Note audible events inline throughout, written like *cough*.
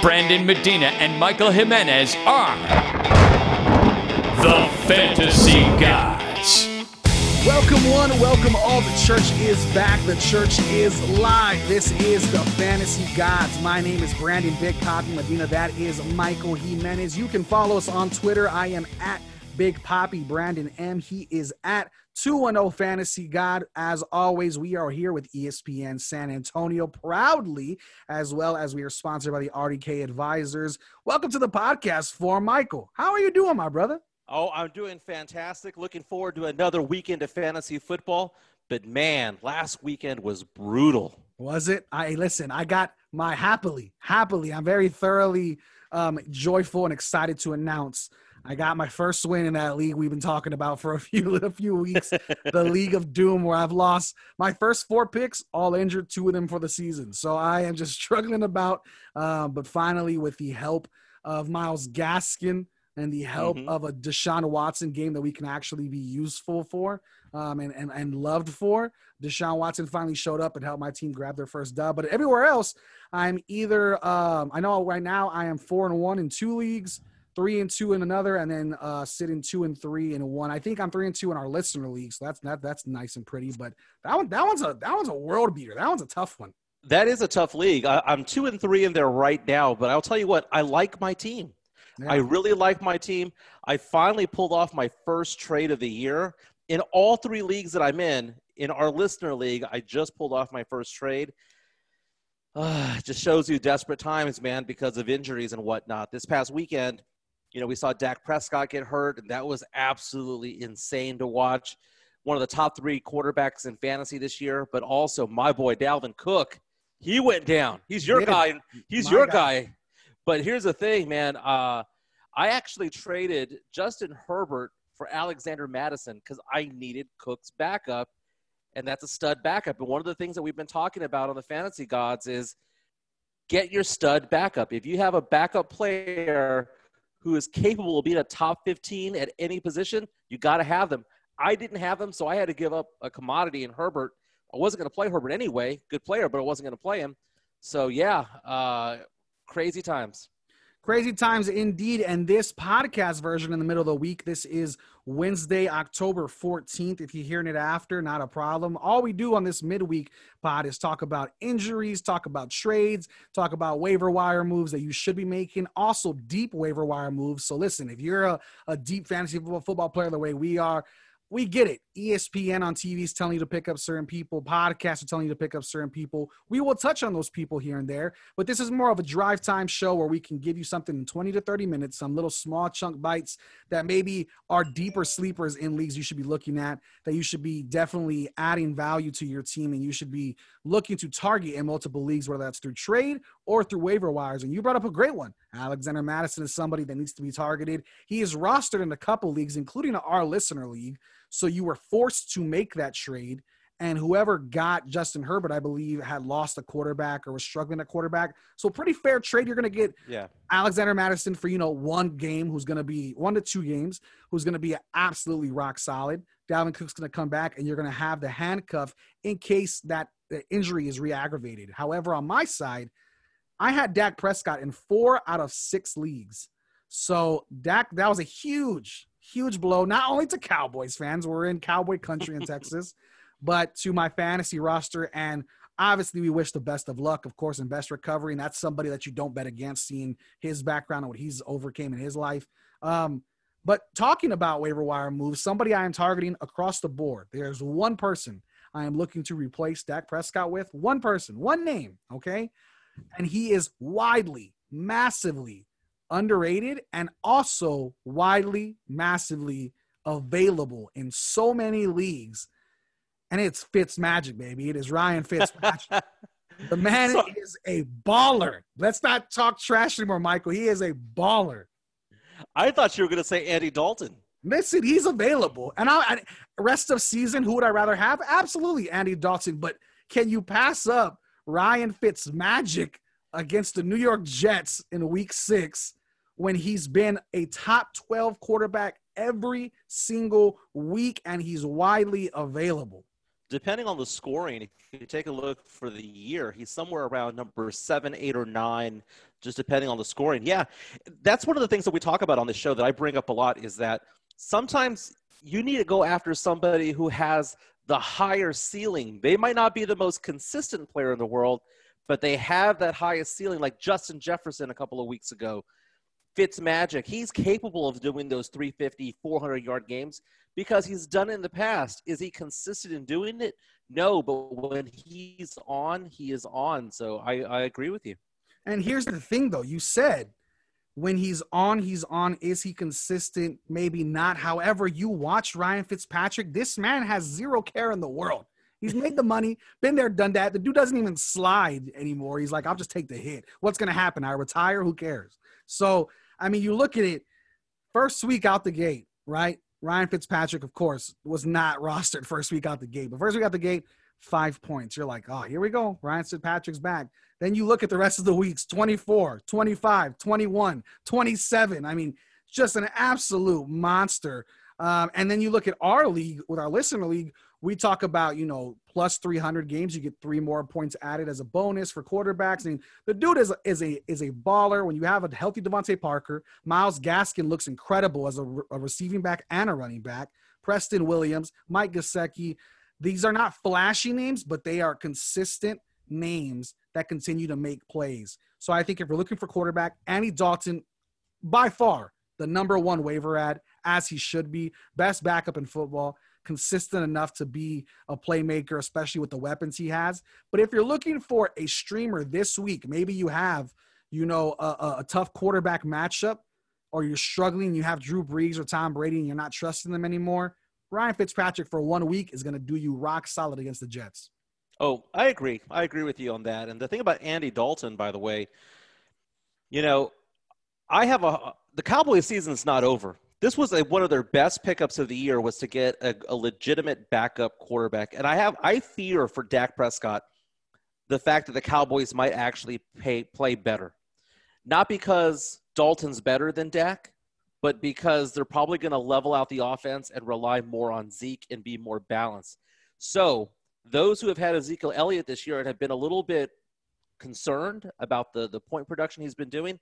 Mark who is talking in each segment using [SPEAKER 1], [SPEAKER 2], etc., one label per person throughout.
[SPEAKER 1] Brandon Medina and Michael Jimenez are the Fantasy Gods.
[SPEAKER 2] Welcome, one, welcome all. The church is back. The church is live. This is the Fantasy Gods. My name is Brandon Big Poppy Medina. That is Michael Jimenez. You can follow us on Twitter. I am at Big Poppy Brandon M. He is at 210 Fantasy God. As always, we are here with ESPN San Antonio proudly, as well as we are sponsored by the RDK Advisors. Welcome to the podcast for Michael. How are you doing, my brother?
[SPEAKER 3] Oh, I'm doing fantastic. Looking forward to another weekend of fantasy football. But man, last weekend was brutal.
[SPEAKER 2] Was it? I listen, I got my happily, happily, I'm very thoroughly um, joyful and excited to announce I got my first win in that league we've been talking about for a *laughs* few a few weeks, the League of Doom, where I've lost my first four picks, all injured, two of them for the season. So I am just *laughs* struggling about, uh, but finally, with the help of Myles Gaskin and the help mm-hmm. of a Deshaun Watson game that we can actually be useful for um, and, and, and loved for. Deshaun Watson finally showed up and helped my team grab their first dub. But everywhere else, I'm either, um, I know right now I am four and one in two leagues three and two in another, and then uh, sitting two and three in one. I think I'm three and two in our listener league, so that's that that's nice and pretty. But that one that one's a that one's a world beater. That one's a tough one.
[SPEAKER 3] That is a tough league. I, am two and three in there right now, but I'll tell you what, I like my team. Yeah. I really like my team. I finally pulled off my first trade of the year in all three leagues that I'm in. In our listener league, I just pulled off my first trade. *sighs* Uh, just shows you desperate times, man, because of injuries and whatnot. This past weekend, you know, we saw Dak Prescott get hurt, and that was absolutely insane to watch. One of the top three quarterbacks in fantasy this year, but also my boy Dalvin Cook, he went down. He's your guy. He's my your guy. guy. But here's the thing, man. Uh, I actually traded Justin Herbert for Alexander Mattison because I needed Cook's backup, and that's a stud backup. And one of the things that we've been talking about on the Fantasy Gods is get your stud backup. If you have a backup player who is capable of being a top 15 at any position, you got to have them. I didn't have them, so I had to give up a commodity in Herbert. I wasn't going to play Herbert anyway. Good player, but I wasn't going to play him. So, yeah, uh, crazy times.
[SPEAKER 2] Crazy times indeed. And this podcast version in the middle of the week, this is Wednesday, October 14th. If you're hearing it after, not a problem. All we do on this midweek pod is talk about injuries, talk about trades, talk about waiver wire moves that you should be making, also deep waiver wire moves. So listen, if you're a, a deep fantasy football player the way we are, we get it. ESPN on TV is telling you to pick up certain people. Podcasts are telling you to pick up certain people. We will touch on those people here and there, but this is more of a drive time show where we can give you something in 20 to 30 minutes, some little small chunk bites that maybe are deeper sleepers in leagues you should be looking at, that you should be definitely adding value to your team, and you should be looking to target in multiple leagues, whether that's through trade or through waiver wires. And you brought up a great one. Alexander Mattison is somebody that needs to be targeted. He is rostered in a couple leagues, including our listener league. So you were forced to make that trade. And whoever got Justin Herbert, I believe, had lost a quarterback or was struggling at quarterback. So pretty fair trade. You're going to get
[SPEAKER 3] yeah.
[SPEAKER 2] Alexander Mattison for you know one game, who's going to be one to two games, who's going to be absolutely rock solid. Dalvin Cook's going to come back, and you're going to have the handcuff in case that uh, injury is re-aggravated. However, on my side, I had Dak Prescott in four out of six leagues. So Dak, that was a huge, huge blow, not only to Cowboys fans, we're in Cowboy country in *laughs* Texas, but to my fantasy roster. And obviously, we wish the best of luck, of course, and best recovery. And that's somebody that you don't bet against, seeing his background and what he's overcame in his life. Um, but talking about waiver wire moves, somebody I am targeting across the board. There's one person I am looking to replace Dak Prescott with. One person, one name, okay? And he is widely, massively underrated and also widely, massively available in so many leagues. And it's Fitz Magic, baby. It is Ryan Fitz Magic. the *laughs* man so, is a baller. Let's not talk trash anymore, Michael. He is a baller.
[SPEAKER 3] I thought you were going to say Andy Dalton.
[SPEAKER 2] Listen, he's available. And I, I rest of season, who would I rather have? Absolutely Andy Dalton. But can you pass up Ryan Fitz Magic against the New York Jets in week six when he's been a top 12 quarterback every single week and he's widely available.
[SPEAKER 3] depending on the scoring, if you take a look for the year, he's somewhere around number seven, eight, or nine, just depending on the scoring. Yeah, that's one of the things that we talk about on the show that I bring up a lot is that sometimes you need to go after somebody who has the higher ceiling. They might not be the most consistent player in the world, but they have that highest ceiling, like Justin Jefferson a couple of weeks ago. Fitz Magic, he's capable of doing those 350, 400 yard games because he's done it in the past. Is he consistent in doing it? No, but when he's on, he is on. So I, I agree with you.
[SPEAKER 2] And here's the thing, though. You said when he's on, he's on. Is he consistent? Maybe not. However, you watch Ryan Fitzpatrick. This man has zero care in the world. He's made the money, been there, done that. The dude doesn't even slide anymore. He's like, I'll just take the hit. What's going to happen? I retire? Who cares? So, I mean, you look at it, first week out the gate, right? Ryan Fitzpatrick, of course, was not *laughs* rostered first week out the gate. But first week out the gate, five points. You're like, oh, here we go. Ryan Fitzpatrick's back. Then you look at the rest of the weeks 24, 25, 21, 27. I mean, just an absolute monster. Um, and then you look at our league with our listener league, we talk about, you know, plus 300 games, you get three more points added as a bonus for quarterbacks. I mean, the dude is, is a is a baller. When you have a healthy DeVante Parker, Myles Gaskin looks incredible as a, a receiving back and a running back. Preston Williams, Mike Gesicki. These are not flashy names, but they are consistent names that continue to make plays. So I think if you're looking for quarterback, Andy Dalton, by far the number one waiver add, as he should be, best backup in football, consistent enough to be a playmaker, especially with the weapons he has. But if you're looking for a streamer this week, maybe you have, you know, a, a tough quarterback matchup, or you're struggling, you have Drew Brees or Tom Brady, and you're not trusting them anymore. Ryan Fitzpatrick for one week is going to do you rock solid against the Jets.
[SPEAKER 3] Oh, I agree. I agree with you on that. And the thing about Andy Dalton, by the way, you know, I have a the Cowboys season is not over. This was a, one of their best pickups of the year was to get a, a legitimate backup quarterback. And I have I fear for Dak Prescott the fact that the Cowboys might actually pay, play better. Not because Dalton's better than Dak, but because they're probably going to level out the offense and rely more on Zeke and be more balanced. So those who have had Ezekiel Elliott this year and have been a little bit concerned about the, the point production he's been doing,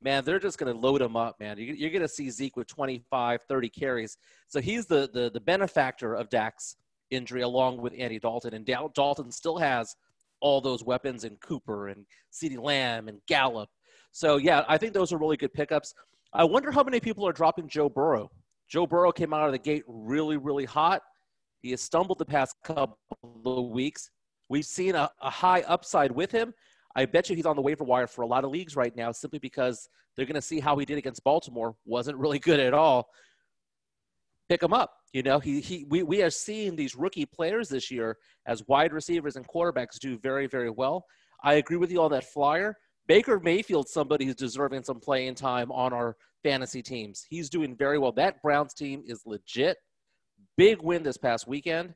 [SPEAKER 3] man, they're just going to load him up, man. You're going to see Zeke with 25, 30 carries. So he's the, the, the benefactor of Dak's injury along with Andy Dalton. And Dalton still has all those weapons in Cooper and CeeDee Lamb and Gallup. So, yeah, I think those are really good pickups. I wonder how many people are dropping Joe Burrow. Joe Burrow came out of the gate really, really hot. He has stumbled the past couple of weeks. We've seen a, a high upside with him. I bet you he's on the waiver wire for a lot of leagues right now simply because they're going to see how he did against Baltimore. Wasn't really good at all. Pick him up. You know, he, he we, we are seeing these rookie players this year as wide receivers and quarterbacks do very, very well. I agree with you on that flyer. Baker Mayfield, somebody who's deserving some playing time on our fantasy teams. He's doing very well. That Browns team is legit big win this past weekend.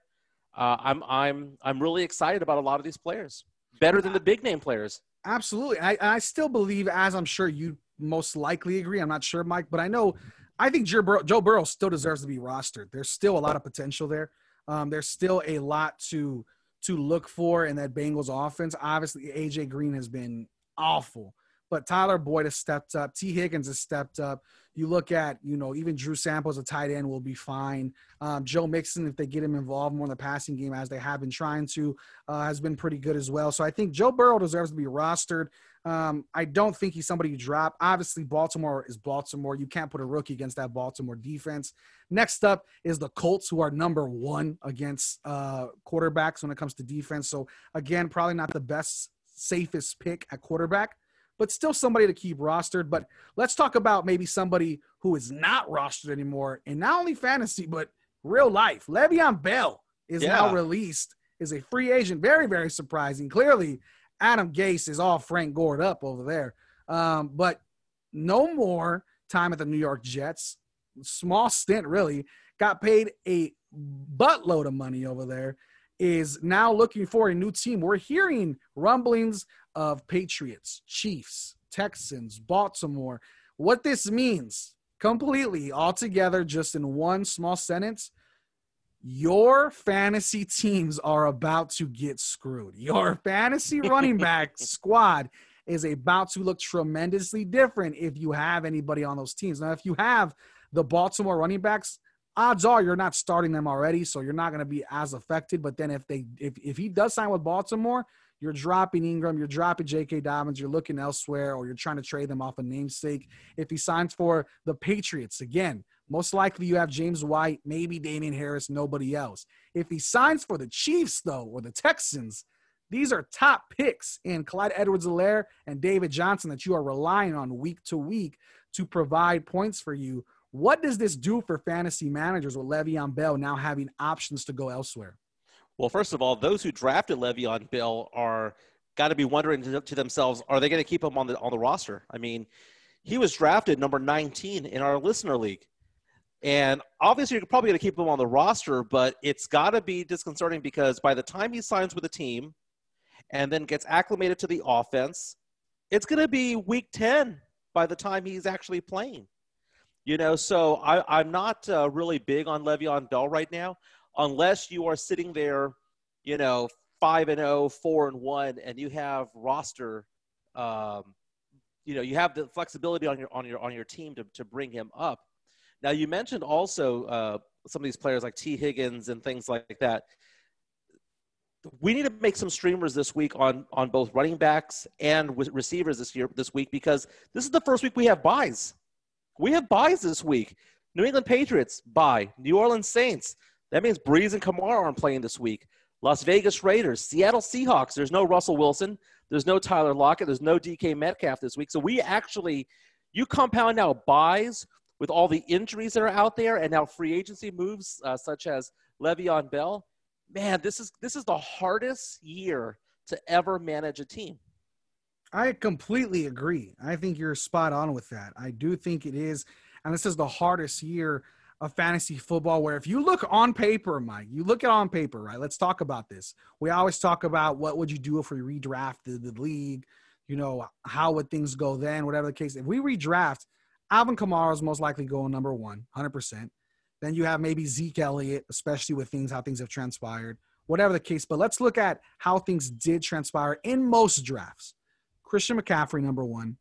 [SPEAKER 3] Uh, I'm I'm I'm really excited about a lot of these players. Better than the big name players.
[SPEAKER 2] Absolutely. I, I still believe, as I'm sure you most likely agree. I'm not sure, Mike, but I know I think Joe Burrow, Joe Burrow still deserves to be rostered. There's still a lot of potential there. Um, there's still a lot to to look for in that Bengals offense. Obviously, AJ Green has been awful, but Tyler Boyd has stepped up. Tee Higgins has stepped up. You look at, you know, even Drew Sample as a tight end will be fine. Um, Joe Mixon, if they get him involved more in the passing game as they have been trying to, uh, has been pretty good as well. So I think Joe Burrow deserves to be rostered. Um, I don't think he's somebody you drop. Obviously, Baltimore is Baltimore. You can't put a rookie against that Baltimore defense. Next up is the Colts, who are number one against uh, quarterbacks when it comes to defense. So again, probably not the best, safest pick at quarterback but still somebody to keep rostered. But let's talk about maybe somebody who is not rostered anymore and not only fantasy, but real life. Le'Veon Bell is yeah. now released, is a free agent. Very, very surprising. Clearly, Adam Gase is all Frank Gored up over there. Um, but no more time at the New York Jets. Small stint, really. Got paid a buttload of money over there. Is now looking for a new team. We're hearing rumblings of Patriots, Chiefs, Texans, Baltimore. What this means completely all together, just in one small sentence your fantasy teams are about to get screwed. Your fantasy running *laughs* back squad is about to look tremendously different if you have anybody on those teams. Now, if you have the Baltimore running backs, odds are you're not starting them already, so you're not going to be as affected. But then if they if, if he does sign with Baltimore, you're dropping Ingram, you're dropping J.K. Dobbins, you're looking elsewhere, or you're trying to trade them off a namesake. If he signs for the Patriots, again, most likely you have James White, maybe Damien Harris, nobody else. If he signs for the Chiefs, though, or the Texans, these are top picks in Clyde Edwards-Helaire and David Johnson that you are relying on week to week to provide points for you. What does this do for fantasy managers with Le'Veon Bell now having options to go elsewhere?
[SPEAKER 3] Well, first of all, those who drafted Le'Veon Bell are got to be wondering to, themselves, are they going to keep him on the on the roster? I mean, he was drafted number 19 in our listener league. And obviously, you're probably going to keep him on the roster, but it's got to be disconcerting because by the time he signs with a team and then gets acclimated to the offense, it's going to be week 10 by the time he's actually playing. You know, so I, am not uh, really big on Le'Veon Bell right now unless you are sitting there, you know, five and 0, 4 and 1, and you have roster, um, you know, you have the flexibility on your on your on your team to, to bring him up. Now, you mentioned also uh, some of these players like Tee Higgins and things like that. We need to make some streamers this week on on both running backs and receivers this year this week because this is the first week we have byes. We have byes this week. New England Patriots bye. New Orleans Saints that means Brees and Kamara aren't playing this week. Las Vegas Raiders, Seattle Seahawks. There's no Russell Wilson. There's no Tyler Lockett. There's no DK Metcalf this week. So we actually, you compound now byes with all the injuries that are out there, and now free agency moves uh, such as Le'Veon Bell. Man, this is this is the hardest year to ever manage a team.
[SPEAKER 2] I completely agree. I think you're spot on with that. I do think it is, and this is the hardest year of fantasy football where if you look on paper, Mike, you look at on paper, right? Let's talk about this. We always talk about what would you do if we redrafted the league, you know, how would things go then, whatever the case. If we redraft, Alvin Kamara is most likely going number one, 100%. Then you have maybe Zeke Elliott, especially with things, how things have transpired, whatever the case. But let's look at how things did transpire in most drafts. Christian McCaffrey, number one,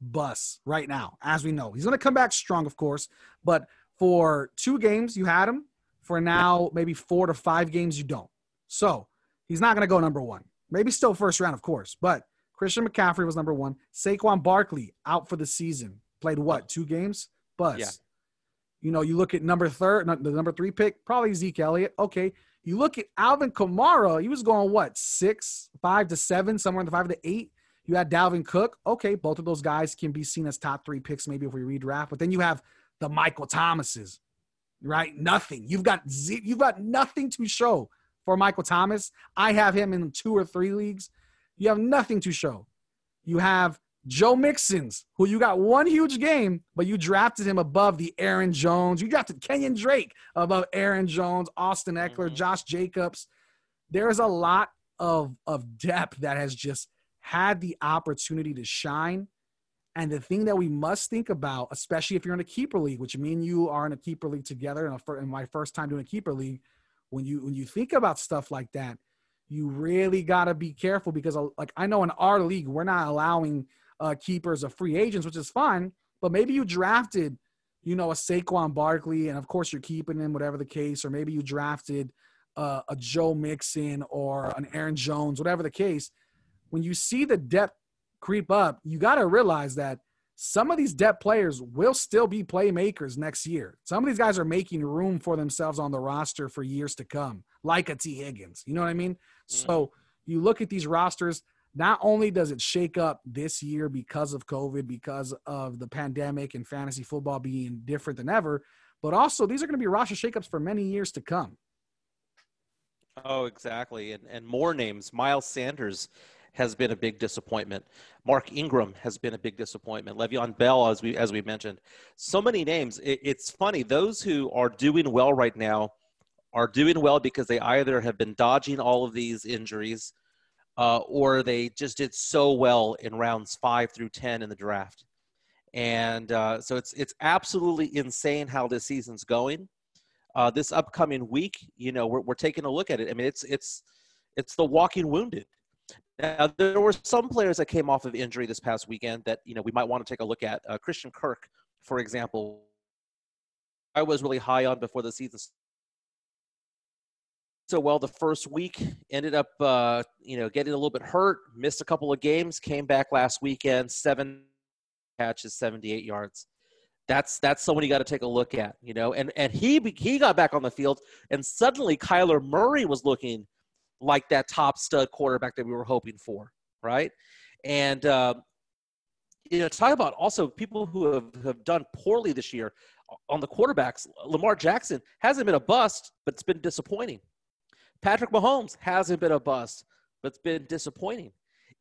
[SPEAKER 2] bus right now, as we know. He's going to come back strong, of course, but – for two games you had him. For now, maybe four to five games you don't. So he's not going to go number one. Maybe still first round, of course. But Christian McCaffrey was number one. Saquon Barkley out for the season. Played what? Two games? Bus. Yeah. You know, you look at number third, the number three pick, probably Zeke Elliott. Okay. You look at Alvin Kamara, he was going what, six, five to seven, somewhere in the five to eight. You had Dalvin Cook. Okay, both of those guys can be seen as top three picks, maybe if we redraft. But then you have the Michael Thomases, right? Nothing. You've got z- you've got nothing to show for Michael Thomas. I have him in two or three leagues. You have nothing to show. You have Joe Mixons, who you got one huge game, but you drafted him above the Aaron Jones. You drafted Kenyan Drake above Aaron Jones, Austin Ekeler, mm-hmm. Josh Jacobs. There's a lot of of depth that has just had the opportunity to shine and the thing that we must think about, especially if you're in a keeper league, which me and you are in a keeper league together, and my first time doing a keeper league, when you when you think about stuff like that, you really got to be careful because, uh, like I know in our league, we're not allowing uh, keepers of free agents, which is fine. But maybe you drafted, you know, a Saquon Barkley, and of course you're keeping him, whatever the case, or maybe you drafted uh, a Joe Mixon or an Aaron Jones, whatever the case. When you see the depth creep up, you got to realize that some of these depth players will still be playmakers next year. Some of these guys are making room for themselves on the roster for years to come, like a Tee Higgins. You know what I mean? Mm-hmm. So you look at these rosters, not only does it shake up this year because of COVID, because of the pandemic and fantasy football being different than ever, but also these are going to be roster shakeups for many years to come.
[SPEAKER 3] Oh, exactly. And, and more names. Miles Sanders has been a big disappointment. Mark Ingram has been a big disappointment. Le'Veon Bell, as we as we mentioned, so many names. It, it's funny those who are doing well right now are doing well because they either have been dodging all of these injuries, uh, or they just did so well in rounds five through ten in the draft. And uh, so it's it's absolutely insane how this season's going. uh, this upcoming week, you know, we're, we're taking a look at it. I mean, it's it's it's the walking wounded. Now, there were some players that came off of injury this past weekend that you know we might want to take a look at. Uh, Christian Kirk, for example, I was really high on before the season. So well, the first week ended up, uh, you know, getting a little bit hurt. Missed a couple of games. Came back last weekend, seven catches, seventy-eight yards that's that's someone you got to take a look at, you know. And and he he got back on the field, and suddenly Kyler Murray was looking like that top stud quarterback that we were hoping for, right? And uh, you know, talk about also people who have, have done poorly this year on the quarterbacks. Lamar Jackson hasn't been a bust, but it's been disappointing. Patrick Mahomes hasn't been a bust, but it's been disappointing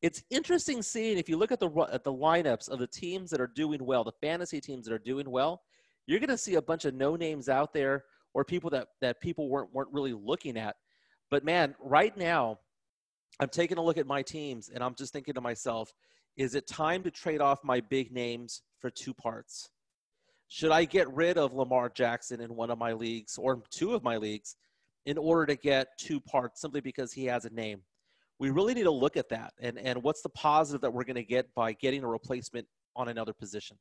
[SPEAKER 3] it's interesting seeing if you look at the at the lineups of the teams that are doing well, the fantasy teams that are doing well, you're going to see a bunch of no names out there or people that that people weren't weren't really looking at. But man, right now, I'm taking a look at my teams and I'm just thinking to myself, is it time to trade off my big names for two parts? Should I get rid of Lamar Jackson in one of my leagues or two of my leagues in order to get two parts simply because he has a name? we really need to look at that and and what's the positive that we're going to get by getting a replacement on another position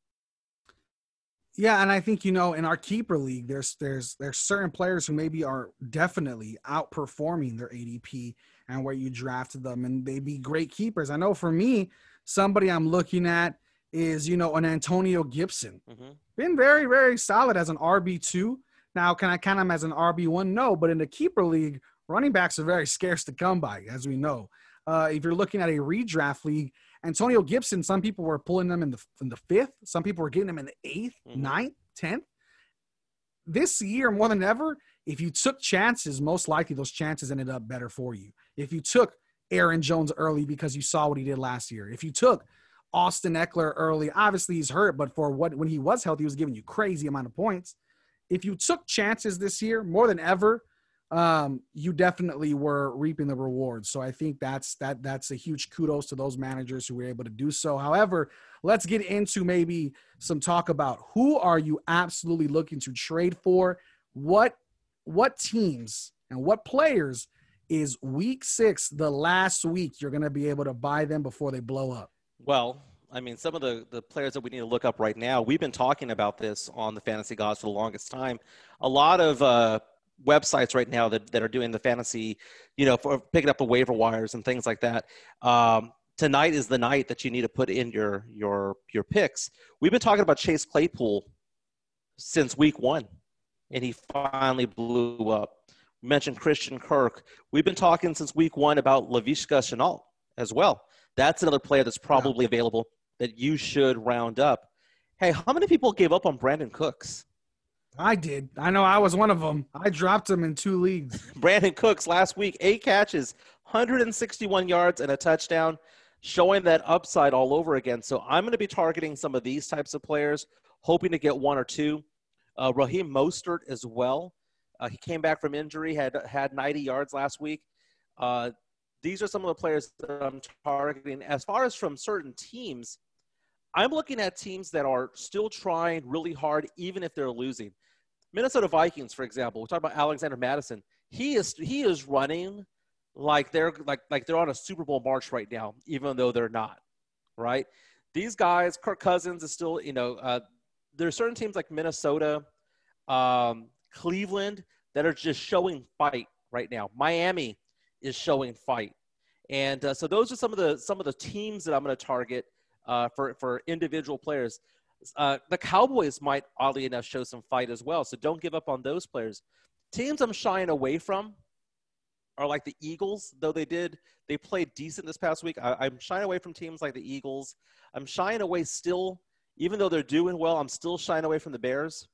[SPEAKER 2] yeah and i think you know in our keeper league there's there's there's certain players who maybe are definitely outperforming their adp and where you drafted them and they be great keepers i know for me somebody i'm looking at is you know an antonio gibson mm-hmm. been very very solid as an rb2 now can i count him as an rb1 no but in the keeper league running backs are very scarce to come by, as we know. Uh, if you're looking at a redraft league, Antonio Gibson, some people were pulling them in the in the fifth, some people were getting them in the 8th mm-hmm. ninth, tenth. This year, more than ever, if you took chances, most likely those chances ended up better for you. If you took Aaron Jones early because you saw what he did last year, if you took Austin Ekeler early, obviously he's hurt, but for what when he was healthy, he was giving you crazy amount of points. If you took chances this year more than ever, um, you definitely were reaping the rewards. So I think that's that that's a huge kudos to those managers who were able to do so. However, let's get into maybe some talk about who are you absolutely looking to trade for? What what teams and what players is week six the last week you're going to be able to buy them before they blow up?
[SPEAKER 3] Well, I mean, some of the, the players that we need to look up right now, we've been talking about this on the Fantasy Gods for the longest time. A lot of uh, websites right now that, that are doing the fantasy, you know, for picking up the waiver wires and things like that. Um, tonight is the night that you need to put in your your your picks. We've been talking about Chase Claypool since week one, and he finally blew up. We mentioned Christian Kirk. We've been talking since week one about Laviska Shenault as well. That's another player that's probably yeah. available that you should round up. Hey, how many people gave up on Brandin Cooks?
[SPEAKER 2] I did. I know I was one of them. I dropped him in two leagues. *laughs*
[SPEAKER 3] Brandin Cooks last week, eight catches, 161 yards, and a touchdown, showing that upside all over again. So I'm going to be targeting some of these types of players, hoping to get one or two. Uh, Raheem Mostert as well. Uh, he came back from injury, had had 90 yards last week. Uh, these are some of the players that I'm targeting. As far as from certain teams, I'm looking at teams that are still trying really hard, even if they're losing. Minnesota Vikings, for example, we talk about Alexander Mattison. He is he is running like they're like like they're on a Super Bowl march right now, even though they're not. Right? These guys, Kirk Cousins is still, you know, uh, there are certain teams like Minnesota, um, Cleveland that are just showing fight right now. Miami is showing fight, and uh, so those are some of the some of the teams that I'm going to target uh, for for individual players. Uh, the Cowboys might, oddly enough, show some fight as well. So don't give up on those players. Teams I'm shying away from are like the Eagles, though they did they played decent this past week. I, am shying away from teams like the Eagles. I'm shying away still, even though they're doing well. I'm still shying away from the Bears.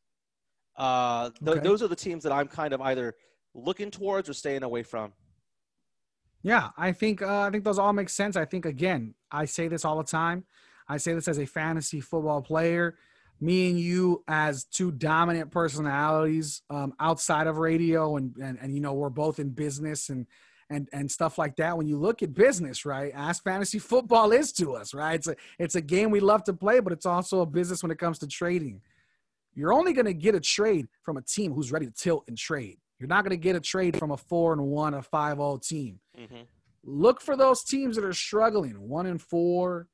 [SPEAKER 3] Uh, th- okay. Those are the teams that I'm kind of either looking towards or staying away from.
[SPEAKER 2] Yeah, I think uh, I think those all make sense. I think again, I say this all the time. I say this as a fantasy football player. Me and you, as two dominant personalities um, outside of radio, and, and and you know we're both in business and and and stuff like that. When you look at business, right, as fantasy football is to us, right? It's a it's a game we love to play, but it's also a business when it comes to trading. you're only going to get a trade from a team who's ready to tilt and trade. You're not going to get a trade from a four and one, a five all team. Mm-hmm. Look for those teams that are struggling, one and four,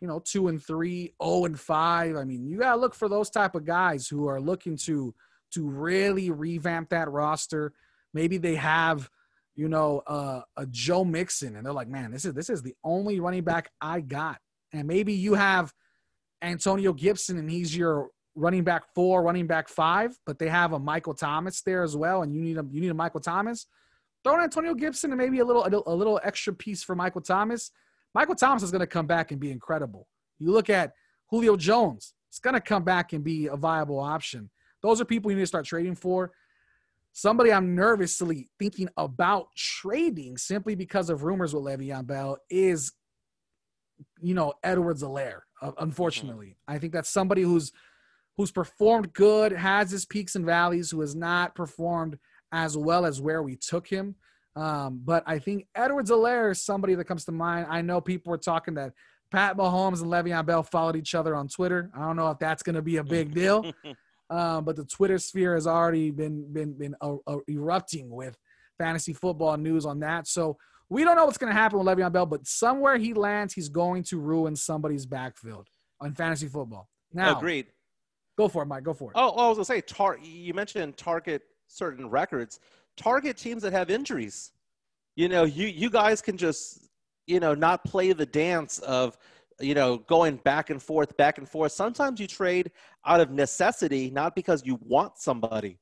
[SPEAKER 2] you know, two and three, oh and five. I mean, you gotta look for those type of guys who are looking to to really revamp that roster. Maybe they have, you know, uh, a Joe Mixon, and they're like, man, this is this is the only running back I got. And maybe you have Antonio Gibson, and he's your running back four, running back five, but they have a Michael Thomas there as well, and you need a you need a Michael Thomas. Throw Antonio Gibson and maybe a little a, a little extra piece for Michael Thomas. Michael Thomas is going to come back and be incredible. You look at Julio Jones; it's going to come back and be a viable option. Those are people you need to start trading for. Somebody I'm nervously thinking about trading simply because of rumors with Le'Veon Bell is, you know, Edwards-Helaire. Uh, unfortunately, mm-hmm. I think that's somebody who's who's performed good, has his peaks and valleys, who has not performed as well as where we took him. Um, but I think Edwards-Helaire is somebody that comes to mind. I know people were talking that Pat Mahomes and Le'Veon Bell followed each other on Twitter. I don't know if that's going to be a big *laughs* deal, um, but the Twitter sphere has already been been been uh, uh, erupting with fantasy football news on that. So we don't know what's going to happen with Le'Veon Bell, but somewhere he lands, he's going to ruin somebody's backfield on fantasy football. Now,
[SPEAKER 3] agreed.
[SPEAKER 2] Go for it, Mike. Go for it.
[SPEAKER 3] Oh, I was gonna say, tar- you mentioned target certain records. Target teams that have injuries. You know, you you guys can just you know not play the dance of you know going back and forth, back and forth. Sometimes you trade out of necessity, not because you want somebody.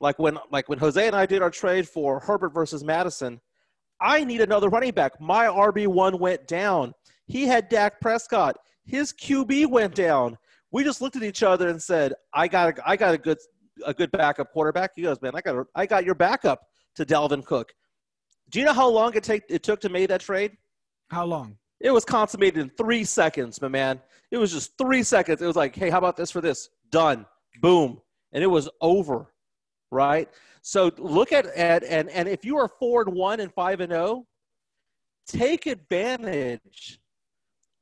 [SPEAKER 3] Like when like when Jose and I did our trade for Herbert versus Mattison, I need another running back. My RB one went down. He had Dak Prescott. His QB went down we just looked at each other and said, "I got a, I got a good a good backup quarterback." He goes, "Man, I got I got your backup to Dalvin Cook." Do you know how long it take it took to make that trade?
[SPEAKER 2] How long?
[SPEAKER 3] It was consummated in three seconds, my man. It was just three seconds. It was like, "Hey, how about this for this?" Done. Boom, and it was over. Right. So look at at and and if you are four and one and five and oh, take advantage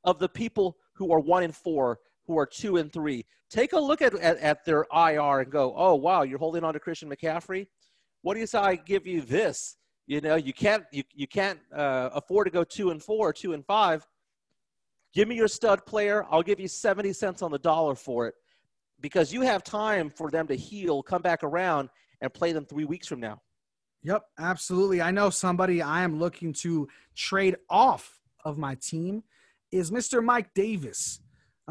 [SPEAKER 3] of the people who are one and four who are two and three. Take a look at, at, at their IR and go, oh, wow, you're holding on to Christian McCaffrey? What do you say I give you this? You know, you can't, you, you can't uh, afford to go two and four, two and five. Give me your stud player. I'll give you 70 cents on the dollar for it because you have time for them to heal, come back around, and play them three weeks from now.
[SPEAKER 2] Yep, absolutely. I know somebody I am looking to trade off of my team is Mr. Mike Davis.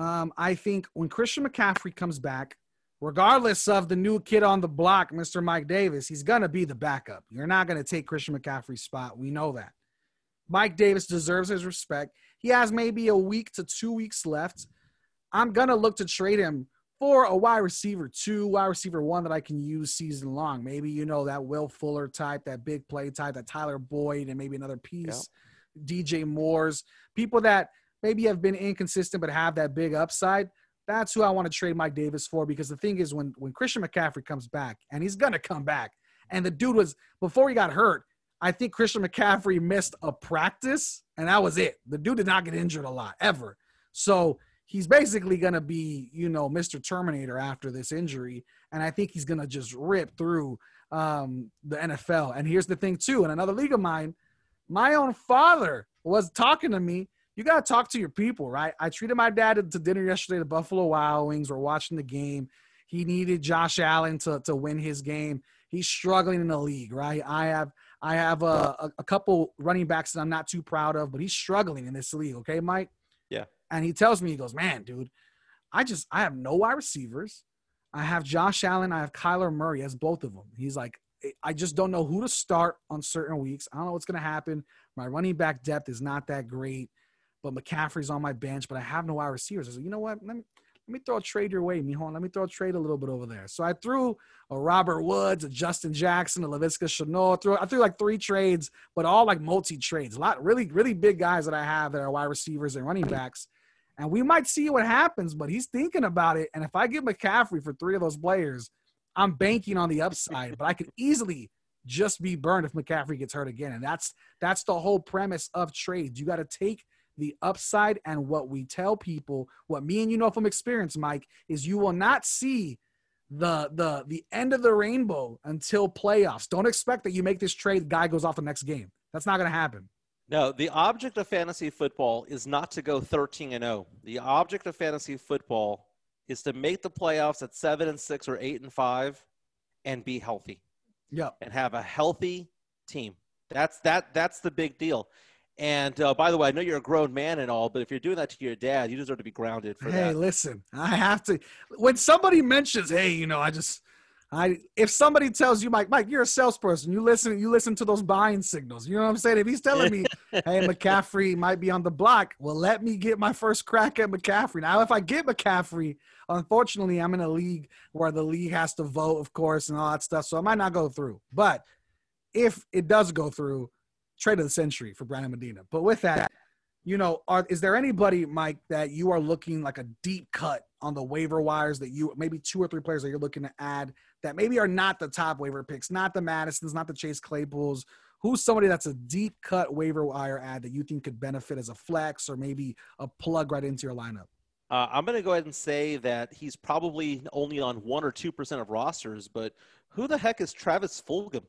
[SPEAKER 2] Um, I think when Christian McCaffrey comes back, regardless of the new kid on the block, Mr. Mike Davis, he's going to be the backup. You're not going to take Christian McCaffrey's spot. We know that. Mike Davis deserves his respect. He has maybe a week to two weeks left. I'm going to look to trade him for a wide receiver two, wide receiver one that I can use season long. Maybe, you know, that Will Fuller type, that big play type, that Tyler Boyd, and maybe another piece, DJ Moore's, people that maybe have been inconsistent but have that big upside. That's who I want to trade Mike Davis for because the thing is when when Christian McCaffrey comes back and he's gonna come back and the dude was before he got hurt. I think Christian McCaffrey missed a practice and that was it. The dude did not get injured a lot ever. So he's basically to be, you know, Mr. Terminator after this injury. And I think he's to just rip through um, the NFL. And here's the thing, too. In another league of mine, my own father was talking to me you got to talk to your people, right? I treated my dad to dinner yesterday. The Buffalo Wild Wings were watching the game. He needed Josh Allen to, to win his game. He's struggling in the league, right? I have I have a, a, a couple running backs that I'm not too proud of, but he's struggling in this league. Okay, Mike.
[SPEAKER 3] Yeah.
[SPEAKER 2] And he tells me, he goes, "Man, dude, I just I have no wide receivers. I have Josh Allen. I have Kyler Murray as both of them. He's like, I just don't know who to start on certain weeks. I don't know what's going to happen. My running back depth is not that great but McCaffrey's on my bench, but I have no wide receivers. I said, you know what? Let me let me throw a trade your way, Mijon. Let me throw a trade a little bit over there. So I threw a Robert Woods, a Justin Jackson, a Laviska Shenault. Threw, I threw like three trades, but all like multi trades. A lot really, really big guys that I have that are wide receivers and running backs. And we might see what happens, but he's thinking about it. And if I get McCaffrey for three of those players, I'm banking on the upside, but I could easily just be burned if McCaffrey gets hurt again. And that's that's the whole premise of trades. You got to take the upside and what we tell people, what me and you know from experience, Mike, is you will not see the the the end of the rainbow until playoffs. Don't expect that you make this trade, guy goes off the next game. That's not going to happen.
[SPEAKER 3] No, the object of fantasy football is not to go 13 and 0. The object of fantasy football is to make the playoffs at 7 and 6 or 8 and 5 and be healthy.
[SPEAKER 2] Yep.
[SPEAKER 3] And have a healthy team. That's that that's the big deal. And uh, by the way, I know you're a grown man and all, but if you're doing that to your dad, you deserve to be grounded for
[SPEAKER 2] hey,
[SPEAKER 3] that.
[SPEAKER 2] listen, I have to. When somebody mentions, hey, you know, I just, I if somebody tells you, Mike, Mike, you're a salesperson. You listen, you listen to those buying signals. You know what I'm saying? If he's telling me, *laughs* hey, McCaffrey might be on the block, well, let me get my first crack at McCaffrey. Now, if I get McCaffrey, unfortunately, I'm in a league where the league has to vote, of course, and all that stuff, so I might not go through. But if it does go through trade of the century for Brandon Medina. But with that, you know, are is there anybody, Mike, that you are looking like a deep cut on the waiver wires that you maybe two or three players that you're looking to add that maybe are not the top waiver picks, not the Mattisons, not the Chase Claypools? Who's somebody that's a deep cut waiver wire add that you think could benefit as a flex or maybe a plug right into your lineup?
[SPEAKER 3] Uh, I'm going to go ahead and say that he's probably only on one or two percent of rosters, but who the heck is Travis Fulgham?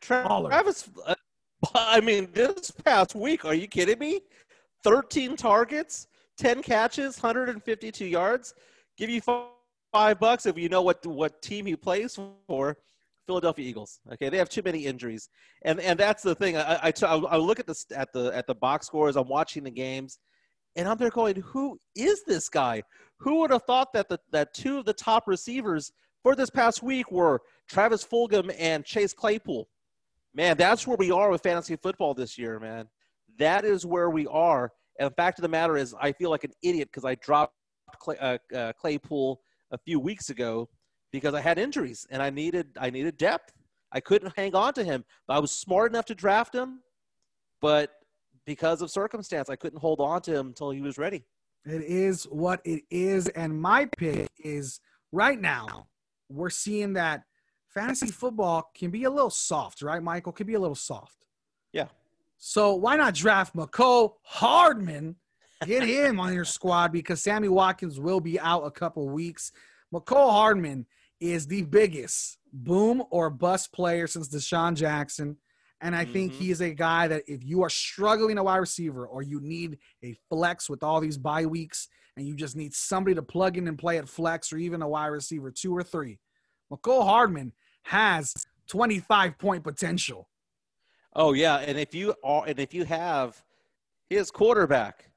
[SPEAKER 3] Travis, uh, *laughs* I mean, this past week, are you kidding me? 13 targets, 10 catches, 152 yards. Give you five, bucks if you know what what team he plays for. Philadelphia Eagles. Okay, they have too many injuries, and and that's the thing. I I look at the at the at the box scores. I'm watching the games, and I'm there going, who is this guy? Who would have thought that the that two of the top receivers for this past week were Travis Fulgham and Chase Claypool? Man, that's where we are with fantasy football this year, man. That is where we are. And the fact of the matter is, I feel like an idiot because I dropped Clay, uh, uh, Claypool a few weeks ago because I had injuries and I needed I needed depth. I couldn't hang on to him. I was smart enough to draft him, but because of circumstance, I couldn't hold on to him until he was ready.
[SPEAKER 2] It is what it is. And my pick is right now, we're seeing that fantasy football can be a little soft, right, Michael? Can be a little soft.
[SPEAKER 3] Yeah.
[SPEAKER 2] So why not draft Mecole Hardman? Get him on your squad because Sammy Watkins will be out a couple weeks. Mecole Hardman is the biggest boom or bust player since DeSean Jackson. And I think
[SPEAKER 3] Mhm.
[SPEAKER 2] he is a guy that if you are struggling a wide receiver or you need a flex with all these bye weeks and you just need somebody to plug in and play at flex or even a wide receiver two or three, Mecole Hardman has 25 point potential.
[SPEAKER 3] Oh yeah, and if you are and if you have his quarterback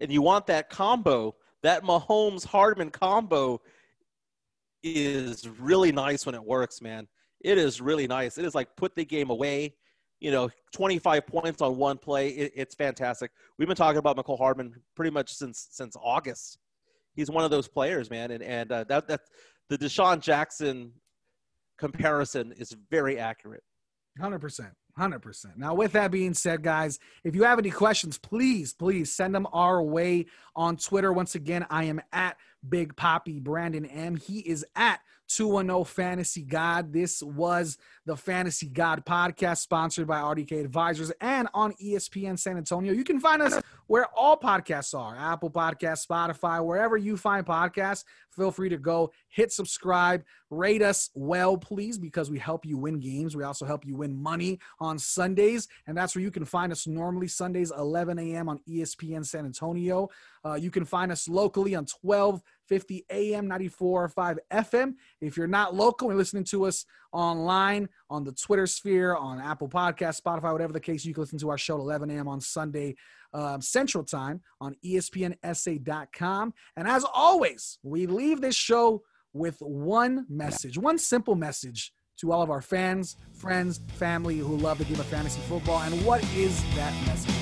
[SPEAKER 3] and you want that combo, that Mahomes Hardman combo is really nice when it works, man. It is really nice. It is like put the game away. You know, 25 points on one play. It, it's fantastic. We've been talking about Michael Hardman pretty much since since August. He's one of those players, man, and and uh, that that the DeSean Jackson comparison is very accurate.
[SPEAKER 2] Hundred percent, hundred percent. Now, with that being said, guys, if you have any questions, please, please send them our way on Twitter. Once again, I am at Big Poppy Brandon M. He is at 210 Fantasy God. This was the Fantasy God podcast sponsored by RDK Advisors and on ESPN San Antonio. You can find us where all podcasts are Apple Podcasts, Spotify, wherever you find podcasts. Feel free to go hit subscribe, rate us well, please, because we help you win games. We also help you win money on Sundays, and that's where you can find us normally Sundays, 11 a.m. on ESPN San Antonio. Uh, you can find us locally on 1250 AM 94.5 FM. If you're not local and listening to us online on the Twitter sphere, on Apple Podcast, Spotify, whatever the case, you can listen to our show at 11 a.m. on Sunday um, Central Time on ESPNSA.com. And as always, we leave this show with one message, one simple message to all of our fans, friends, family who love the game of fantasy football. And what is that message?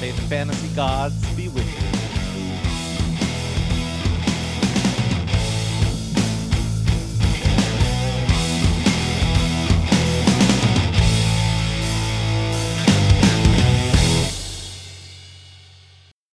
[SPEAKER 3] May the fantasy gods be with you.